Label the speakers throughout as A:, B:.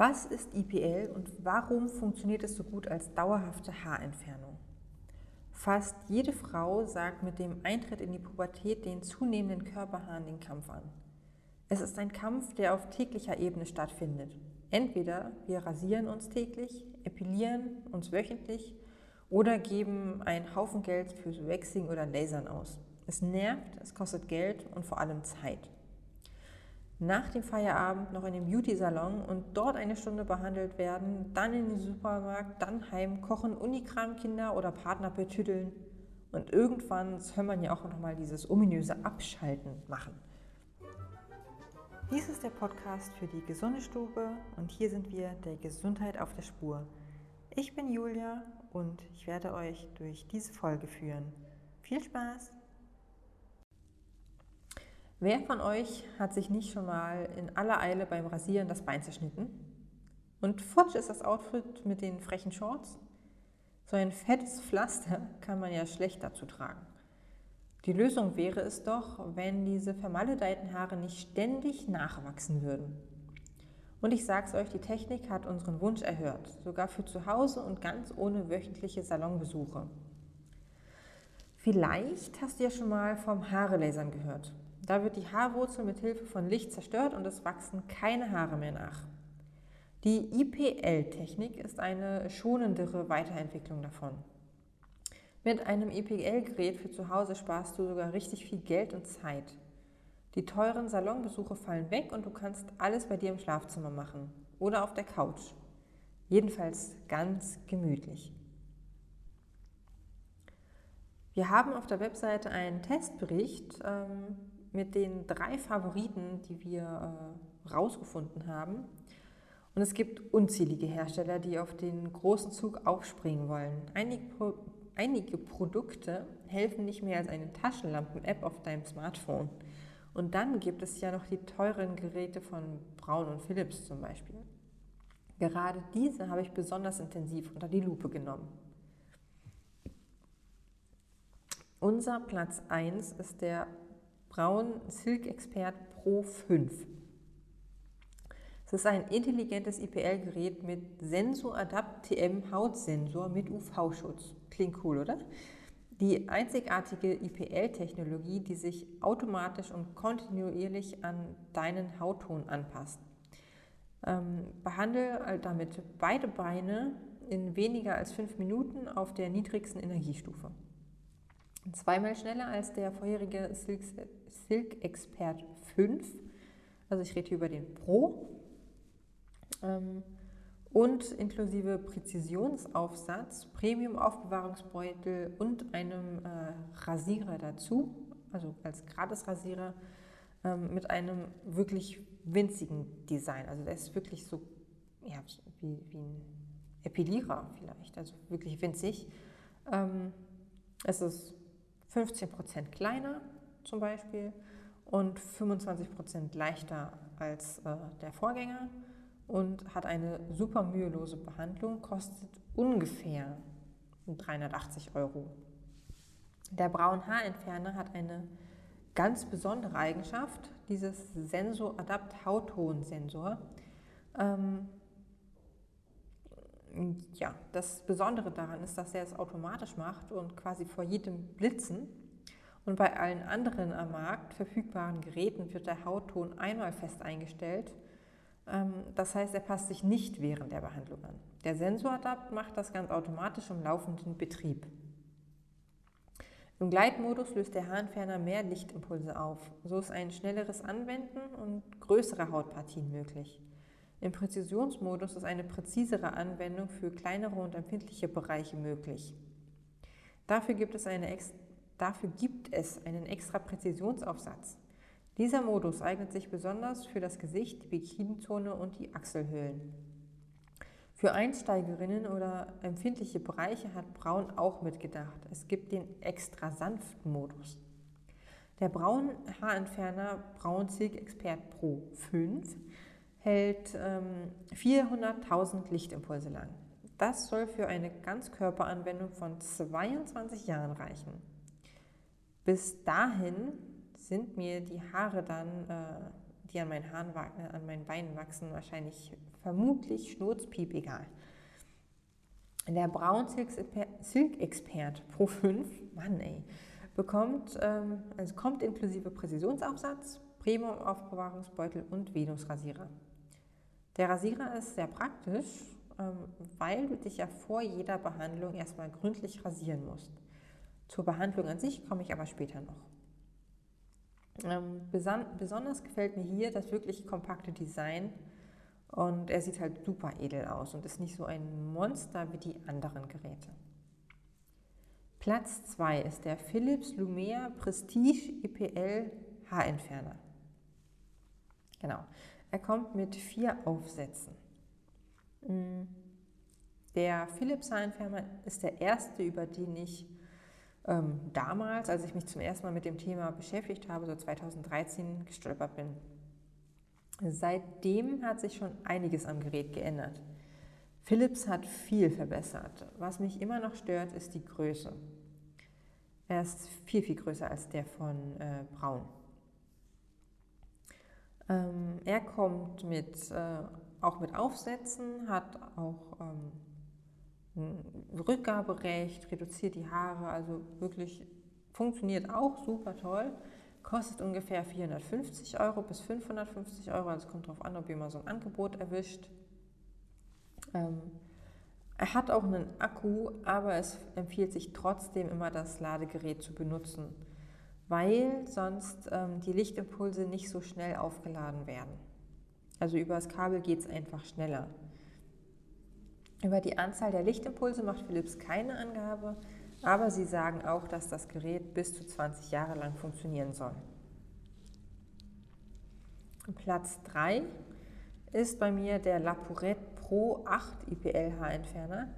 A: Was ist IPL und warum funktioniert es so gut als dauerhafte Haarentfernung? Fast jede Frau sagt mit dem Eintritt in die Pubertät den zunehmenden Körperhaaren den Kampf an. Es ist ein Kampf, der auf täglicher Ebene stattfindet. Entweder wir rasieren uns täglich, epilieren uns wöchentlich oder geben einen Haufen Geld fürs Waxing oder Lasern aus. Es nervt, es kostet Geld und vor allem Zeit nach dem Feierabend noch in den Beauty-Salon und dort eine Stunde behandelt werden, dann in den Supermarkt, dann heim, kochen, Unikramkinder oder Partner betüdeln und irgendwann soll man ja auch noch mal dieses ominöse Abschalten machen. Dies ist der Podcast für die gesunde Stube und hier sind wir der Gesundheit auf der Spur. Ich bin Julia und ich werde euch durch diese Folge führen. Viel Spaß! Wer von euch hat sich nicht schon mal in aller Eile beim Rasieren das Bein zerschnitten? Und futsch ist das Outfit mit den frechen Shorts? So ein fettes Pflaster kann man ja schlecht dazu tragen. Die Lösung wäre es doch, wenn diese vermaledeiten Haare nicht ständig nachwachsen würden. Und ich sag's euch, die Technik hat unseren Wunsch erhört, sogar für zu Hause und ganz ohne wöchentliche Salonbesuche. Vielleicht hast du ja schon mal vom Haarelasern gehört. Da wird die Haarwurzel mit Hilfe von Licht zerstört und es wachsen keine Haare mehr nach. Die IPL-Technik ist eine schonendere Weiterentwicklung davon. Mit einem IPL-Gerät für zu Hause sparst du sogar richtig viel Geld und Zeit. Die teuren Salonbesuche fallen weg und du kannst alles bei dir im Schlafzimmer machen oder auf der Couch. Jedenfalls ganz gemütlich. Wir haben auf der Webseite einen Testbericht ähm, mit den drei Favoriten, die wir äh, rausgefunden haben. Und es gibt unzählige Hersteller, die auf den großen Zug aufspringen wollen. Einige, Pro einige Produkte helfen nicht mehr als eine Taschenlampen-App auf deinem Smartphone. Und dann gibt es ja noch die teuren Geräte von Braun und Philips zum Beispiel. Gerade diese habe ich besonders intensiv unter die Lupe genommen. Unser Platz 1 ist der Braun Silk Expert Pro 5. Es ist ein intelligentes IPL-Gerät mit Sensor Adapt TM Hautsensor mit UV-Schutz. Klingt cool, oder? Die einzigartige IPL-Technologie, die sich automatisch und kontinuierlich an deinen Hautton anpasst. Ähm, behandle damit beide Beine in weniger als fünf Minuten auf der niedrigsten Energiestufe zweimal schneller als der vorherige Silk, Silk Expert 5. Also ich rede hier über den Pro. Ähm, und inklusive Präzisionsaufsatz, Premium-Aufbewahrungsbeutel und einem äh, Rasierer dazu, also als Gratis-Rasierer ähm, mit einem wirklich winzigen Design. Also der ist wirklich so ja, wie, wie ein Epilierer vielleicht, also wirklich winzig. Ähm, es ist 15% kleiner zum Beispiel und 25% leichter als äh, der Vorgänger und hat eine super mühelose Behandlung, kostet ungefähr 380 Euro. Der Braun-Haarentferner hat eine ganz besondere Eigenschaft, dieses Sensor Adapt Hautton-Sensor. Ähm, ja, das Besondere daran ist, dass er es automatisch macht und quasi vor jedem Blitzen. Und bei allen anderen am Markt verfügbaren Geräten wird der Hautton einmal fest eingestellt. Ähm, das heißt, er passt sich nicht während der Behandlung an. Der Sensoradapt macht das ganz automatisch im laufenden Betrieb. Im Gleitmodus löst der Haarentferner mehr Lichtimpulse auf. So ist ein schnelleres Anwenden und größere Hautpartien möglich. Im Präzisionsmodus ist eine präzisere Anwendung für kleinere und empfindliche Bereiche möglich. Dafür gibt es, eine, dafür gibt es einen extra Präzisionsaufsatz. Dieser Modus eignet sich besonders für das Gesicht, die Bikinizone und die Achselhöhlen. Für Einsteigerinnen oder empfindliche Bereiche hat Braun auch mitgedacht. Es gibt den extra sanften Modus. Der Braun Haarentferner Braun Silk Expert Pro 5 hält ähm, 400.000 Lichtimpulse lang. Das soll für eine Ganzkörperanwendung von 22 Jahren reichen. Bis dahin sind mir die Haare dann, äh, die an meinen, Haaren, äh, an meinen Beinen wachsen, wahrscheinlich vermutlich schnurzpiep egal. Der Braun Silk Expert Pro 5, Mann ey, bekommt, ähm, also kommt inklusive Präzisionsaufsatz, Premium-Aufbewahrungsbeutel und Venusrasierer. Der Rasierer ist sehr praktisch, ähm, weil du dich ja vor jeder Behandlung erstmal gründlich rasieren musst. Zur Behandlung an sich komme ich aber später noch. Ähm, besonders gefällt mir hier das wirklich kompakte Design und er sieht halt super edel aus und ist nicht so ein Monster wie die anderen Geräte. Platz 2 ist der Philips Lumea Prestige IPL Haarentferner. Genau. Er kommt mit vier Aufsätzen. Mm. Der Philips Haarentferner ist der erste, über den ich ähm, damals, als ich mich zum ersten Mal mit dem Thema beschäftigt habe, so 2013 gestolpert bin. Seitdem hat sich schon einiges am Gerät geändert. Philips hat viel verbessert. Was mich immer noch stört, ist die Größe. Er ist viel, viel größer als der von äh, Braun. Ähm, er kommt mit, äh, auch mit Aufsätzen, hat auch ähm, Rückgaberecht, reduziert die Haare, also wirklich funktioniert auch super toll. Kostet ungefähr 450 Euro bis 550 Euro, also es kommt darauf an, ob ihr mal so ein Angebot erwischt. Ähm, er hat auch einen Akku, aber es empfiehlt sich trotzdem immer, das Ladegerät zu benutzen weil sonst ähm, die Lichtimpulse nicht so schnell aufgeladen werden. Also über das Kabel geht es einfach schneller. Über die Anzahl der Lichtimpulse macht Philips keine Angabe, aber sie sagen auch, dass das Gerät bis zu 20 Jahre lang funktionieren soll. Platz 3 ist bei mir der Lapourette Pro 8 IPL-Haarentferner.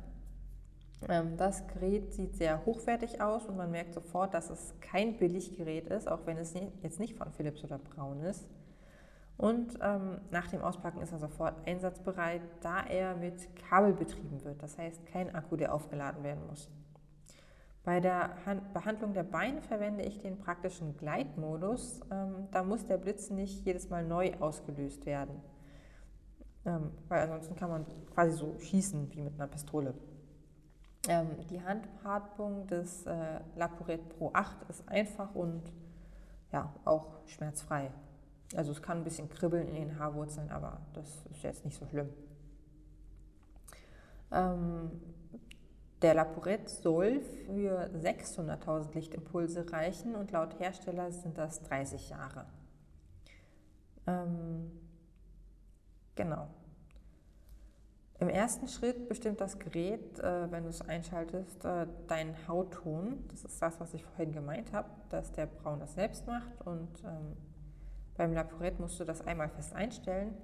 A: Ähm, das Gerät sieht sehr hochwertig aus und man merkt sofort, dass es kein Billiggerät ist, auch wenn es jetzt nicht von Philips oder Braun ist. Und ähm, nach dem Auspacken ist er sofort einsatzbereit, da er mit Kabel betrieben wird. Das heißt, kein Akku, der aufgeladen werden muss. Bei der Hand Behandlung der Beine verwende ich den praktischen Gleitmodus. Ähm, da muss der Blitz nicht jedes Mal neu ausgelöst werden. Ähm, weil ansonsten kann man quasi so schießen wie mit einer Pistole. Ähm, die Handhabung des äh, Laporet Pro 8 ist einfach und ja, auch schmerzfrei. Also es kann ein bisschen kribbeln in den Haarwurzeln, aber das ist jetzt nicht so schlimm. Ähm, der Laporet soll für 600.000 Lichtimpulse reichen und laut Hersteller sind das 30 Jahre. Ähm, genau. Im ersten Schritt bestimmt das Gerät, äh, wenn du es einschaltest, äh, deinen Hautton. Das ist das, was ich vorhin gemeint habe, dass der Braun das selbst macht. Und ähm, beim Laporet musst du das einmal fest einstellen.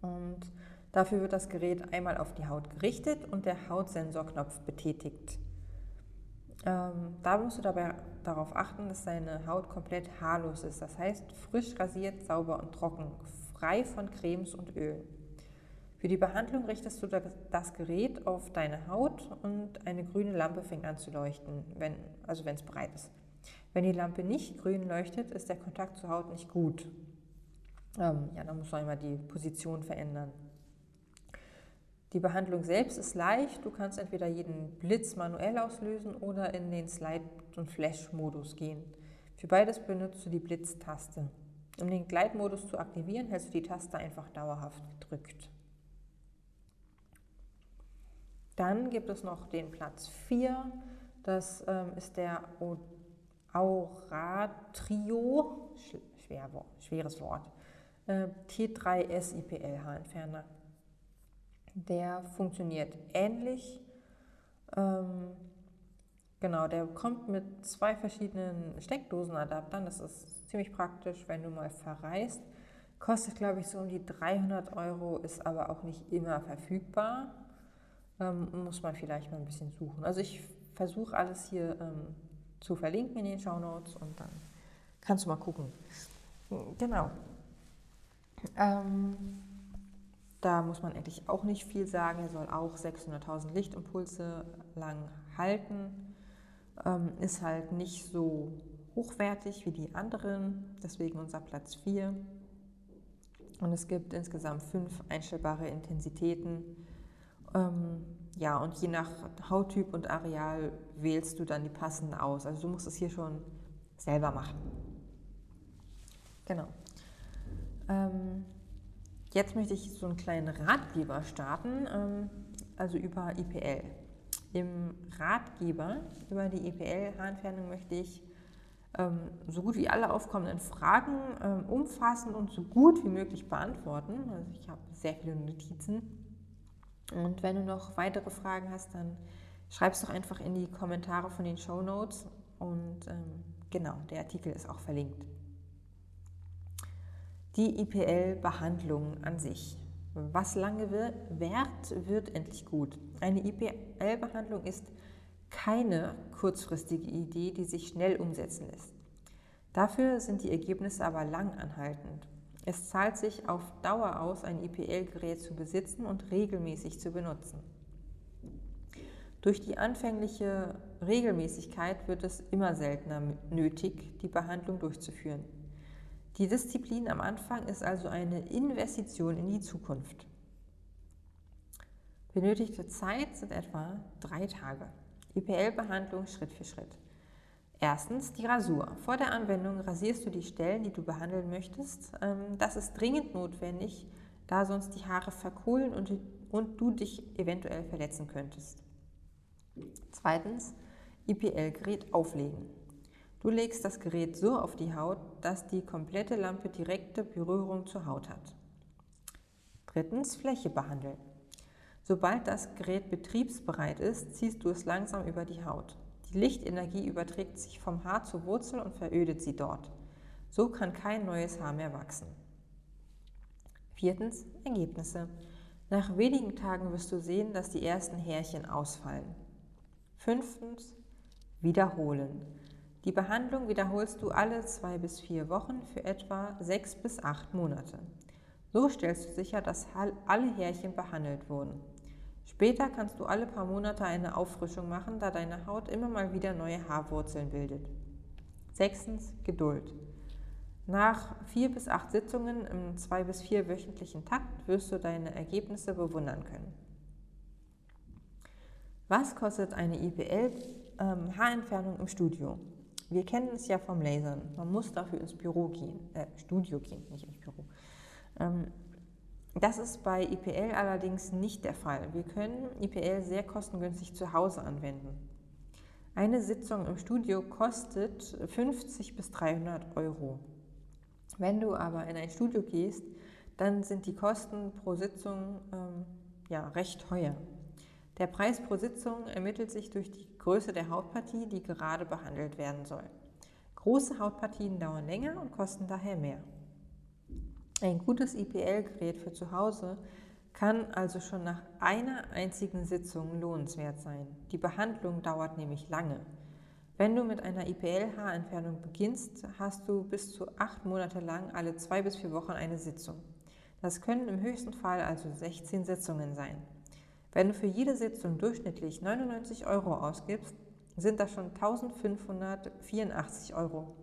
A: Und dafür wird das Gerät einmal auf die Haut gerichtet und der Hautsensorknopf betätigt. Ähm, da musst du dabei darauf achten, dass deine Haut komplett haarlos ist. Das heißt, frisch rasiert, sauber und trocken, frei von Cremes und Ölen. Für die Behandlung richtest du das Gerät auf deine Haut und eine grüne Lampe fängt an zu leuchten, wenn, also wenn es bereit ist. Wenn die Lampe nicht grün leuchtet, ist der Kontakt zur Haut nicht gut. Ähm, ja, dann muss man immer die Position verändern. Die Behandlung selbst ist leicht. Du kannst entweder jeden Blitz manuell auslösen oder in den Slide- und Flash-Modus gehen. Für beides benutzt du die Blitztaste. Um den Gleitmodus zu aktivieren, hältst du die Taste einfach dauerhaft gedrückt. Dann gibt es noch den Platz 4, das ähm, ist der Auratrio, schwer, schweres Wort, äh, T3S IPL-Haarentferner. Der funktioniert ähnlich. Ähm, genau, der kommt mit zwei verschiedenen Steckdosenadaptern. Das ist ziemlich praktisch, wenn du mal verreist. Kostet, glaube ich, so um die 300 Euro, ist aber auch nicht immer verfügbar ähm, muss man vielleicht mal ein bisschen suchen. Also ich versuche alles hier ähm, zu verlinken in den Show Notes und dann kannst du mal gucken. Genau. Ähm, da muss man eigentlich auch nicht viel sagen. Er soll auch 600.000 Lichtimpulse lang halten. Ähm, ist halt nicht so hochwertig wie die anderen, deswegen unser Platz 4. Und es gibt insgesamt fünf einstellbare Intensitäten. Ähm, ja, und je nach Hauttyp und Areal wählst du dann die passenden aus. Also du musst es hier schon selber machen. Genau. Ähm, jetzt möchte ich so einen kleinen Ratgeber starten, ähm, also über IPL. Im Ratgeber über die IPL-Haarentfernung möchte ich ähm, so gut wie alle aufkommenden Fragen ähm, umfassend und so gut wie möglich beantworten. Also ich habe sehr viele Notizen. Und wenn du noch weitere Fragen hast, dann schreib es doch einfach in die Kommentare von den Show Notes. Und ähm, genau, der Artikel ist auch verlinkt. Die IPL-Behandlung an sich. Was lange währt, wird endlich gut. Eine IPL-Behandlung ist keine kurzfristige Idee, die sich schnell umsetzen lässt. Dafür sind die Ergebnisse aber langanhaltend. Es zahlt sich auf Dauer aus, ein IPL-Gerät zu besitzen und regelmäßig zu benutzen. Durch die anfängliche Regelmäßigkeit wird es immer seltener nötig, die Behandlung durchzuführen. Die Disziplin am Anfang ist also eine Investition in die Zukunft. Benötigte Zeit sind etwa drei Tage. IPL-Behandlung Schritt für Schritt. Erstens die Rasur. Vor der Anwendung rasierst du die Stellen, die du behandeln möchtest. Ähm, das ist dringend notwendig, da sonst die Haare verkohlen und, und du dich eventuell verletzen könntest. Zweitens IPL-Gerät auflegen. Du legst das Gerät so auf die Haut, dass die komplette Lampe direkte Berührung zur Haut hat. Drittens Fläche behandeln. Sobald das Gerät betriebsbereit ist, ziehst du es langsam über die Haut. Die Lichtenergie überträgt sich vom Haar zur Wurzel und verödet sie dort. So kann kein neues Haar mehr wachsen. Viertens Ergebnisse. Nach wenigen Tagen wirst du sehen, dass die ersten Härchen ausfallen. Fünftens Wiederholen. Die Behandlung wiederholst du alle zwei bis vier Wochen für etwa sechs bis acht Monate. So stellst du sicher, dass alle Härchen behandelt wurden. Später kannst du alle paar Monate eine Auffrischung machen, da deine Haut immer mal wieder neue Haarwurzeln bildet. Sechstens, Geduld. Nach vier bis acht Sitzungen im zwei bis vier wöchentlichen Takt wirst du deine Ergebnisse bewundern können. Was kostet eine IPL-Haarentfernung ähm, im Studio? Wir kennen es ja vom Lasern. Man muss dafür ins Büro gehen, äh, Studio gehen, nicht ins Büro. Ähm, das ist bei IPL allerdings nicht der Fall. Wir können IPL sehr kostengünstig zu Hause anwenden. Eine Sitzung im Studio kostet 50 bis 300 Euro. Wenn du aber in ein Studio gehst, dann sind die Kosten pro Sitzung ähm, ja, recht teuer. Der Preis pro Sitzung ermittelt sich durch die Größe der Hautpartie, die gerade behandelt werden soll. Große Hautpartien dauern länger und kosten daher mehr. Ein gutes IPL-Gerät für zu Hause kann also schon nach einer einzigen Sitzung lohnenswert sein. Die Behandlung dauert nämlich lange. Wenn du mit einer IPL-Haarentfernung beginnst, hast du bis zu acht Monate lang alle zwei bis vier Wochen eine Sitzung. Das können im höchsten Fall also 16 Sitzungen sein. Wenn du für jede Sitzung durchschnittlich 99 Euro ausgibst, sind das schon 1584 Euro.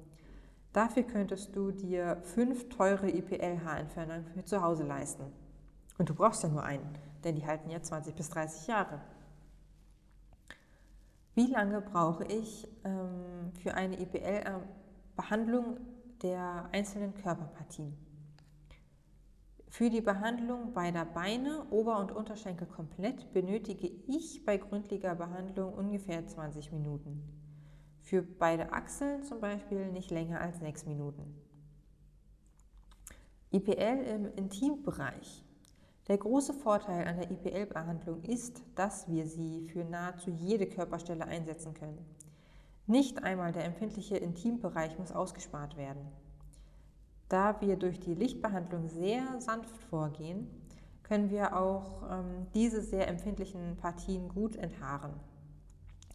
A: Dafür könntest du dir fünf teure IPL-Haarentferner für zu Hause leisten. Und du brauchst ja nur einen, denn die halten ja 20 bis 30 Jahre. Wie lange brauche ich ähm, für eine IPL-Behandlung der einzelnen Körperpartien? Für die Behandlung beider Beine, Ober- und Unterschenkel komplett benötige ich bei gründlicher Behandlung ungefähr 20 Minuten. Für beide Achseln zum Beispiel nicht länger als sechs Minuten. IPL im Intimbereich. Der große Vorteil an der IPL-Behandlung ist, dass wir sie für nahezu jede Körperstelle einsetzen können. Nicht einmal der empfindliche Intimbereich muss ausgespart werden. Da wir durch die Lichtbehandlung sehr sanft vorgehen, können wir auch ähm, diese sehr empfindlichen Partien gut enthaaren.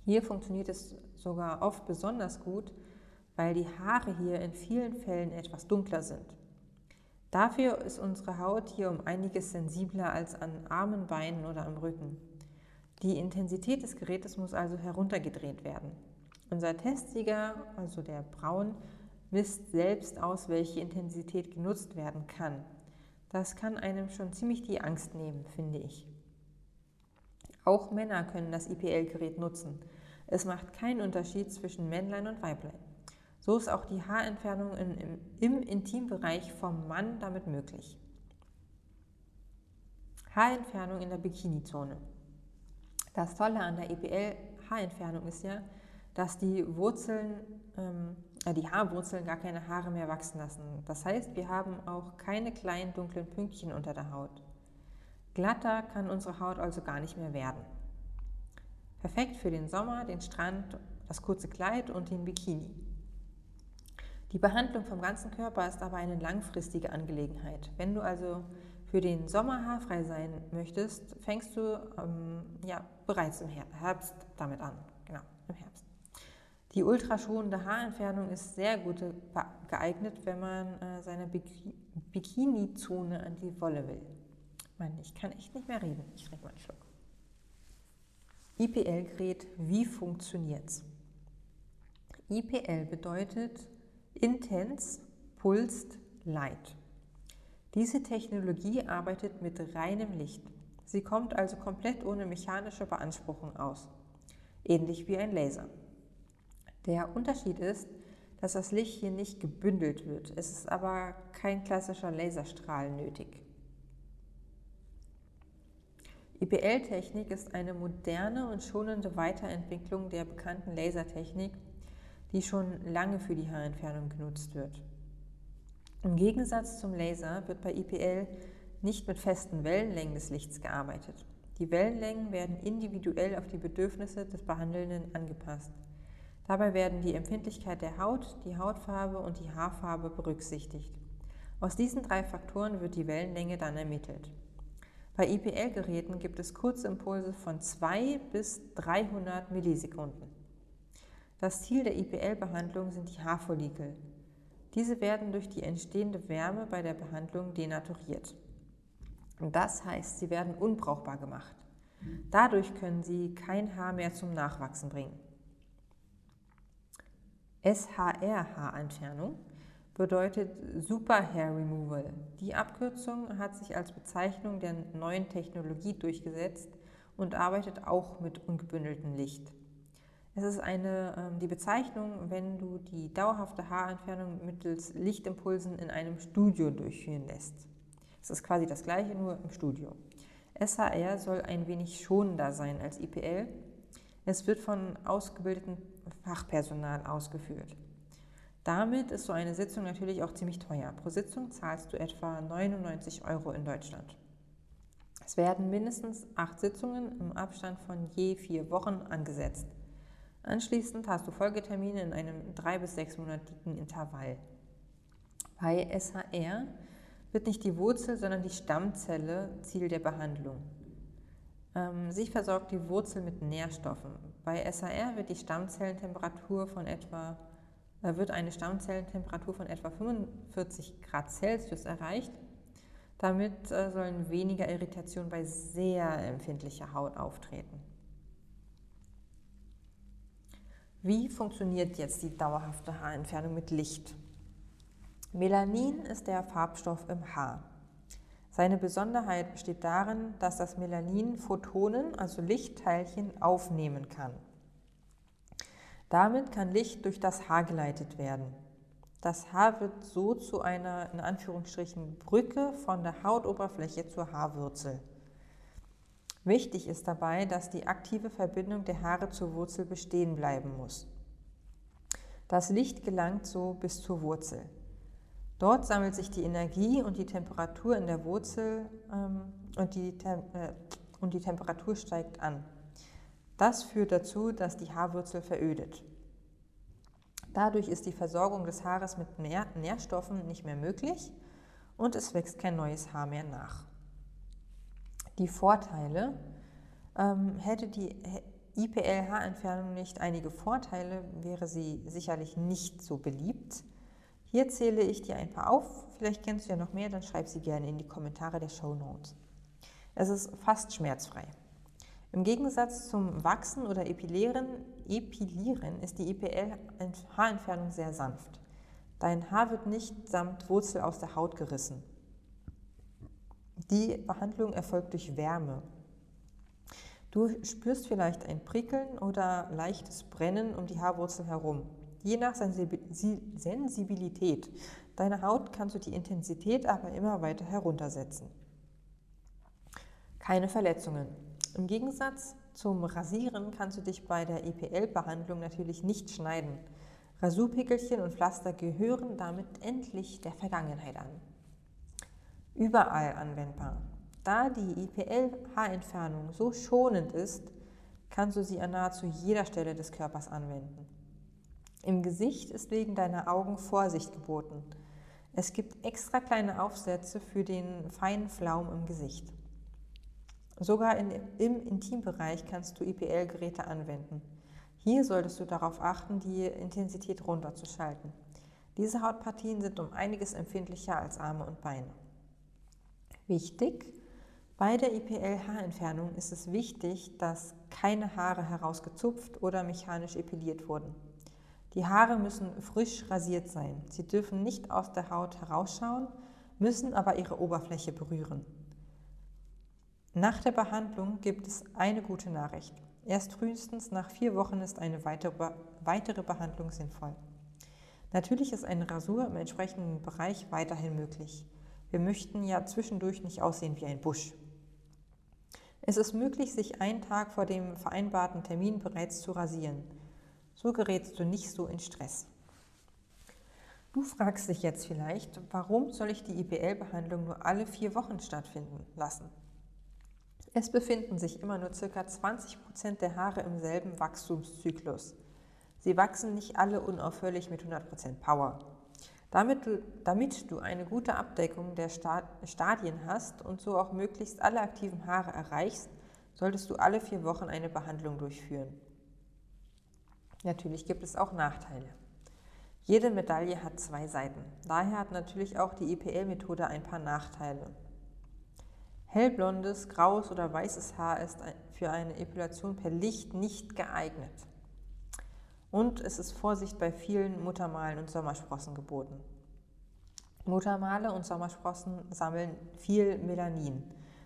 A: Hier funktioniert es sogar oft besonders gut, weil die Haare hier in vielen Fällen etwas dunkler sind. Dafür ist unsere Haut hier um einiges sensibler als an Armen, Beinen oder am Rücken. Die Intensität des Gerätes muss also heruntergedreht werden. Unser Testsieger, also der Braun, misst selbst aus, welche Intensität genutzt werden kann. Das kann einem schon ziemlich die Angst nehmen, finde ich. Auch Männer können das IPL-Gerät nutzen. Es macht keinen Unterschied zwischen Männlein und Weiblein. So ist auch die Haarentfernung in, im, im Intimbereich vom Mann damit möglich. Haarentfernung in der Bikinizone. Das Tolle an der EPL-Haarentfernung ist ja, dass die Wurzeln, ähm, äh, die Haarwurzeln gar keine Haare mehr wachsen lassen. Das heißt, wir haben auch keine kleinen dunklen Pünktchen unter der Haut. Glatter kann unsere Haut also gar nicht mehr werden. Perfekt für den Sommer, den Strand, das kurze Kleid und den Bikini. Die Behandlung vom ganzen Körper ist aber eine langfristige Angelegenheit. Wenn du also für den Sommer haarfrei sein möchtest, fängst du ähm, ja, bereits im Herbst damit an. Genau, im Herbst. Die ultraschonende Haarentfernung ist sehr gut geeignet, wenn man äh, seine Bikini-Zone an die Wolle will. Mann, ich kann echt nicht mehr reden. Ich trinke mal einen Schluck. IPL-Gerät, wie funktioniert's? IPL bedeutet Intense Pulsed Light. Diese Technologie arbeitet mit reinem Licht. Sie kommt also komplett ohne mechanische Beanspruchung aus, ähnlich wie ein Laser. Der Unterschied ist, dass das Licht hier nicht gebündelt wird. Es ist aber kein klassischer Laserstrahl nötig. IPL-Technik ist eine moderne und schonende Weiterentwicklung der bekannten Lasertechnik die schon lange für die Haarentfernung genutzt wird. Im Gegensatz zum Laser wird bei IPL nicht mit festen Wellenlängen des Lichts gearbeitet. Die Wellenlängen werden individuell auf die Bedürfnisse des Behandelnden angepasst. Dabei werden die Empfindlichkeit der Haut, die Hautfarbe und die Haarfarbe berücksichtigt. Aus diesen drei Faktoren wird die Wellenlänge dann ermittelt. Bei IPL-Geräten gibt es Kurzimpulse von 2 bis 300 Millisekunden. Das Ziel der IPL-Behandlung sind die Haarfollikel. Diese werden durch die entstehende Wärme bei der Behandlung denaturiert. Das heißt, sie werden unbrauchbar gemacht. Dadurch können sie kein Haar mehr zum Nachwachsen bringen. SHR-Haarentfernung bedeutet Super Hair Removal. Die Abkürzung hat sich als Bezeichnung der neuen Technologie durchgesetzt und arbeitet auch mit ungebündeltem Licht. Es ist eine, ähm, die Bezeichnung, wenn du die dauerhafte Haarentfernung mittels Lichtimpulsen in einem Studio durchführen lässt. Es ist quasi das gleiche, nur im Studio. SHR soll ein wenig schonender sein als IPL. Es wird von ausgebildetem Fachpersonal ausgeführt. Damit ist so eine Sitzung natürlich auch ziemlich teuer. Pro Sitzung zahlst du etwa 99 Euro in Deutschland. Es werden mindestens acht Sitzungen im Abstand von je vier Wochen angesetzt. Anschließend hast du Folgetermine in einem drei- bis sechsmonatigen Intervall. Bei SHR wird nicht die Wurzel, sondern die Stammzelle Ziel der Behandlung. Ähm, sie versorgt die Wurzel mit Nährstoffen. Bei SHR wird die Stammzellentemperatur von etwa wird eine Stammzellentemperatur von etwa 45 Grad Celsius erreicht. Damit äh, sollen weniger Irritationen bei sehr empfindlicher Haut auftreten. Wie funktioniert jetzt die dauerhafte Haarentfernung mit Licht? Melanin ist der Farbstoff im Haar. Seine Besonderheit besteht darin, dass das Melanin Photonen, also Lichtteilchen, aufnehmen kann. Damit kann Licht durch das Haar geleitet werden. Das Haar wird so zu einer in Anführungsstrichen Brücke von der Hautoberfläche zur Haarwurzel. Wichtig ist dabei, dass die aktive Verbindung der Haare zur Wurzel bestehen bleiben muss. Das Licht gelangt so bis zur Wurzel. Dort sammelt sich die Energie und die Temperatur in der Wurzel ähm, und, die, äh, und die Temperatur steigt an. Das führt dazu, dass die Haarwurzel verödet. Dadurch ist die Versorgung des Haares mit Nähr Nährstoffen nicht mehr möglich und es wächst kein neues Haar mehr nach die Vorteile. Ähm, hätte die IPL-Haarentfernung nicht einige Vorteile, wäre sie sicherlich nicht so beliebt. Hier zähle ich dir ein paar auf. Vielleicht kennst du ja noch mehr, dann schreib sie gerne in die Kommentare der Show Notes. Es ist fast schmerzfrei. Im Gegensatz zum Wachsen oder Epilieren, Epilieren ist die IPL-Haarentfernung sehr sanft. Dein Haar wird nicht samt Wurzel aus der Haut gerissen. Die Behandlung erfolgt durch Wärme. Du spürst vielleicht ein Prickeln oder leichtes Brennen um die Haarwurzel herum. Je nach Sensibilität deiner Haut kannst du die Intensität aber immer weiter heruntersetzen. Keine Verletzungen. Im Gegensatz zum Rasieren kannst du dich bei der EPL-Behandlung natürlich nicht schneiden. Rasurpickelchen und Pflaster gehören damit endlich der Vergangenheit an. Überall anwendbar. Da die EPL-Haarentfernung so schonend ist, kannst du sie an nahezu jeder Stelle des Körpers anwenden. Im Gesicht ist wegen deiner Augen Vorsicht geboten. Es gibt extra kleine Aufsätze für den feinen Flaum im Gesicht. Sogar in, im Intimbereich kannst du IPL-Geräte anwenden. Hier solltest du darauf achten, die Intensität runterzuschalten. Diese Hautpartien sind um einiges empfindlicher als Arme und Beine. Wichtig, bei der IPL-Haarentfernung ist es wichtig, dass keine Haare herausgezupft oder mechanisch epiliert wurden. Die Haare müssen frisch rasiert sein. Sie dürfen nicht aus der Haut herausschauen, müssen aber ihre Oberfläche berühren. Nach der Behandlung gibt es eine gute Nachricht. Erst frühestens nach vier Wochen ist eine weitere, Behandlung sinnvoll. Natürlich ist eine Rasur im entsprechenden Bereich weiterhin möglich. Wir möchten ja zwischendurch nicht aussehen wie ein Busch. Es ist möglich, sich einen Tag vor dem vereinbarten Termin bereits zu rasieren. So gerätst du nicht so in Stress. Du fragst dich jetzt vielleicht, warum soll ich die IPL-Behandlung nur alle vier Wochen stattfinden lassen? Es befinden sich immer nur ca. 20% der Haare im selben Wachstumszyklus. Sie wachsen nicht alle unaufhörlich mit 100% Power. Damit du, damit du eine gute Abdeckung der Stadien hast und so auch möglichst alle aktiven Haare erreichst, solltest du alle vier Wochen eine Behandlung durchführen. Natürlich gibt es auch Nachteile. Jede Medaille hat zwei Seiten. Daher hat natürlich auch die EPL-Methode ein paar Nachteile. Hellblondes, graues oder weißes Haar ist für eine Epilation per Licht nicht geeignet. Und es ist Vorsicht bei vielen Muttermalen und Sommersprossen geboten. Muttermale und Sommersprossen sammeln viel Melanin.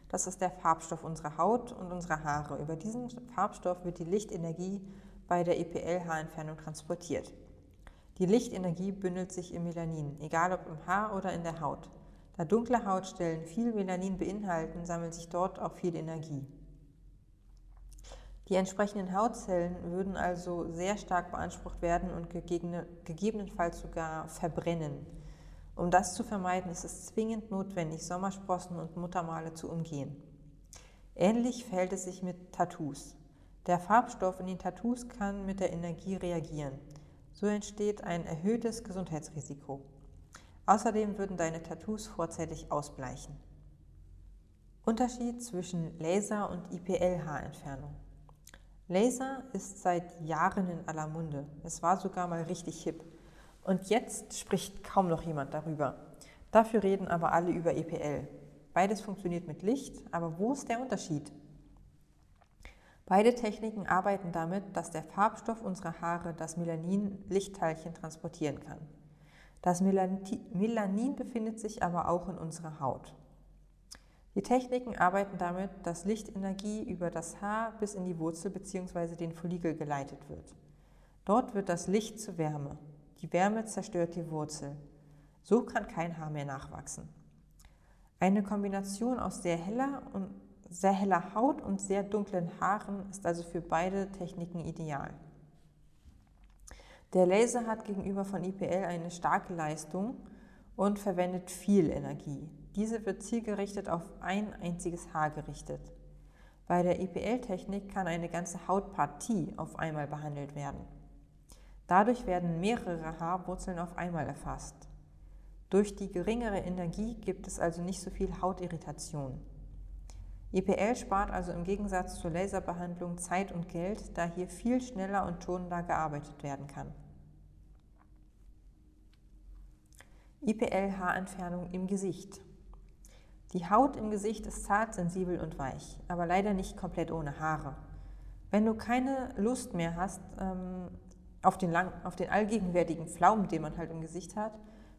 A: Das ist der Farbstoff unserer Haut und unserer Haare. Über diesen Farbstoff wird die Lichtenergie bei der EPL-Haarentfernung transportiert. Die Lichtenergie bündelt sich im Melanin, egal ob im Haar oder in der Haut. Da dunkle Hautstellen viel Melanin beinhalten, sammelt sich dort auch viel Energie. Die entsprechenden Hautzellen würden also sehr stark beansprucht werden und gegebenenfalls sogar verbrennen. Um das zu vermeiden, ist es zwingend notwendig, Sommersprossen und Muttermale zu umgehen. Ähnlich verhält es sich mit Tattoos. Der Farbstoff in den Tattoos kann mit der Energie reagieren. So entsteht ein erhöhtes Gesundheitsrisiko. Außerdem würden deine Tattoos vorzeitig ausbleichen. Unterschied zwischen Laser- und IPL-Haarentfernung. Laser ist seit Jahren in aller Munde. Es war sogar mal richtig hip. Und jetzt spricht kaum noch jemand darüber. Dafür reden aber alle über EPL. Beides funktioniert mit Licht, aber wo ist der Unterschied? Beide Techniken arbeiten damit, dass der Farbstoff unserer Haare das Melanin-Lichtteilchen transportieren kann. Das Melanin befindet sich aber auch in unserer Haut. Die Techniken arbeiten damit, dass Lichtenergie über das Haar bis in die Wurzel bzw. den Follikel geleitet wird. Dort wird das Licht zu Wärme. Die Wärme zerstört die Wurzel. So kann kein Haar mehr nachwachsen. Eine Kombination aus sehr heller, und sehr heller Haut und sehr dunklen Haaren ist also für beide Techniken ideal. Der Laser hat gegenüber von IPL eine starke Leistung und verwendet viel Energie. Diese wird zielgerichtet auf ein einziges Haar gerichtet. Bei der IPL-Technik kann eine ganze Hautpartie auf einmal behandelt werden. Dadurch werden mehrere Haarwurzeln auf einmal erfasst. Durch die geringere Energie gibt es also nicht so viel Hautirritation. IPL spart also im Gegensatz zur Laserbehandlung Zeit und Geld, da hier viel schneller und schonender gearbeitet werden kann. IPL-Haarentfernung im Gesicht. Die Haut im Gesicht ist zart, sensibel und weich, aber leider nicht komplett ohne Haare. Wenn du keine Lust mehr hast ähm, auf, den lang, auf den allgegenwärtigen Pflaumen, den man halt im Gesicht hat,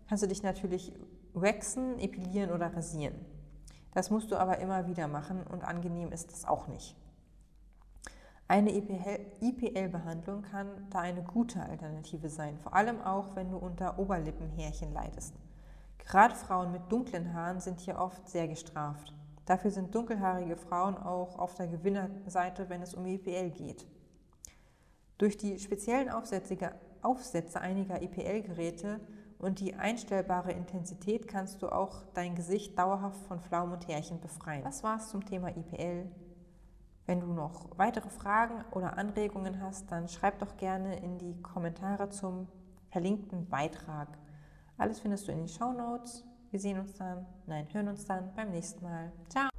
A: kannst du dich natürlich waxen, epilieren oder rasieren. Das musst du aber immer wieder machen und angenehm ist es auch nicht. Eine IPL-Behandlung kann da eine gute Alternative sein, vor allem auch, wenn du unter Oberlippenhärchen leidest. Gerade Frauen mit dunklen Haaren sind hier oft sehr gestraft. Dafür sind dunkelhaarige Frauen auch auf der Gewinnerseite, wenn es um IPL geht. Durch die speziellen Aufsätze einiger IPL-Geräte und die einstellbare Intensität kannst du auch dein Gesicht dauerhaft von Flaum und Härchen befreien. Das war's zum Thema IPL. Wenn du noch weitere Fragen oder Anregungen hast, dann schreib doch gerne in die Kommentare zum verlinkten Beitrag. Alles findest du in den Show Notes. Wir sehen uns dann, nein, hören uns dann beim nächsten Mal. Ciao!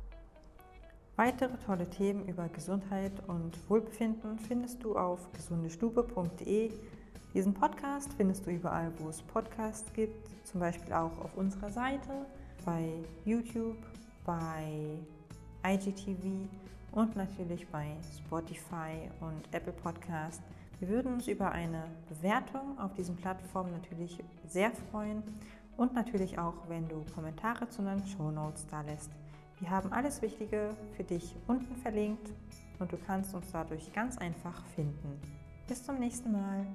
A: Weitere tolle Themen über Gesundheit und Wohlbefinden findest du auf gesundestube.de. Diesen Podcast findest du überall, wo es Podcasts gibt, zum Beispiel auch auf unserer Seite, bei YouTube, bei IGTV und natürlich bei Spotify und Apple Podcast. Wir würden uns über eine Bewertung auf diesen Plattformen natürlich sehr freuen und natürlich auch, wenn du Kommentare zu den Show Notes da lässt. Wir haben alles Wichtige für dich unten verlinkt und du kannst uns dadurch ganz einfach finden. Bis zum nächsten Mal.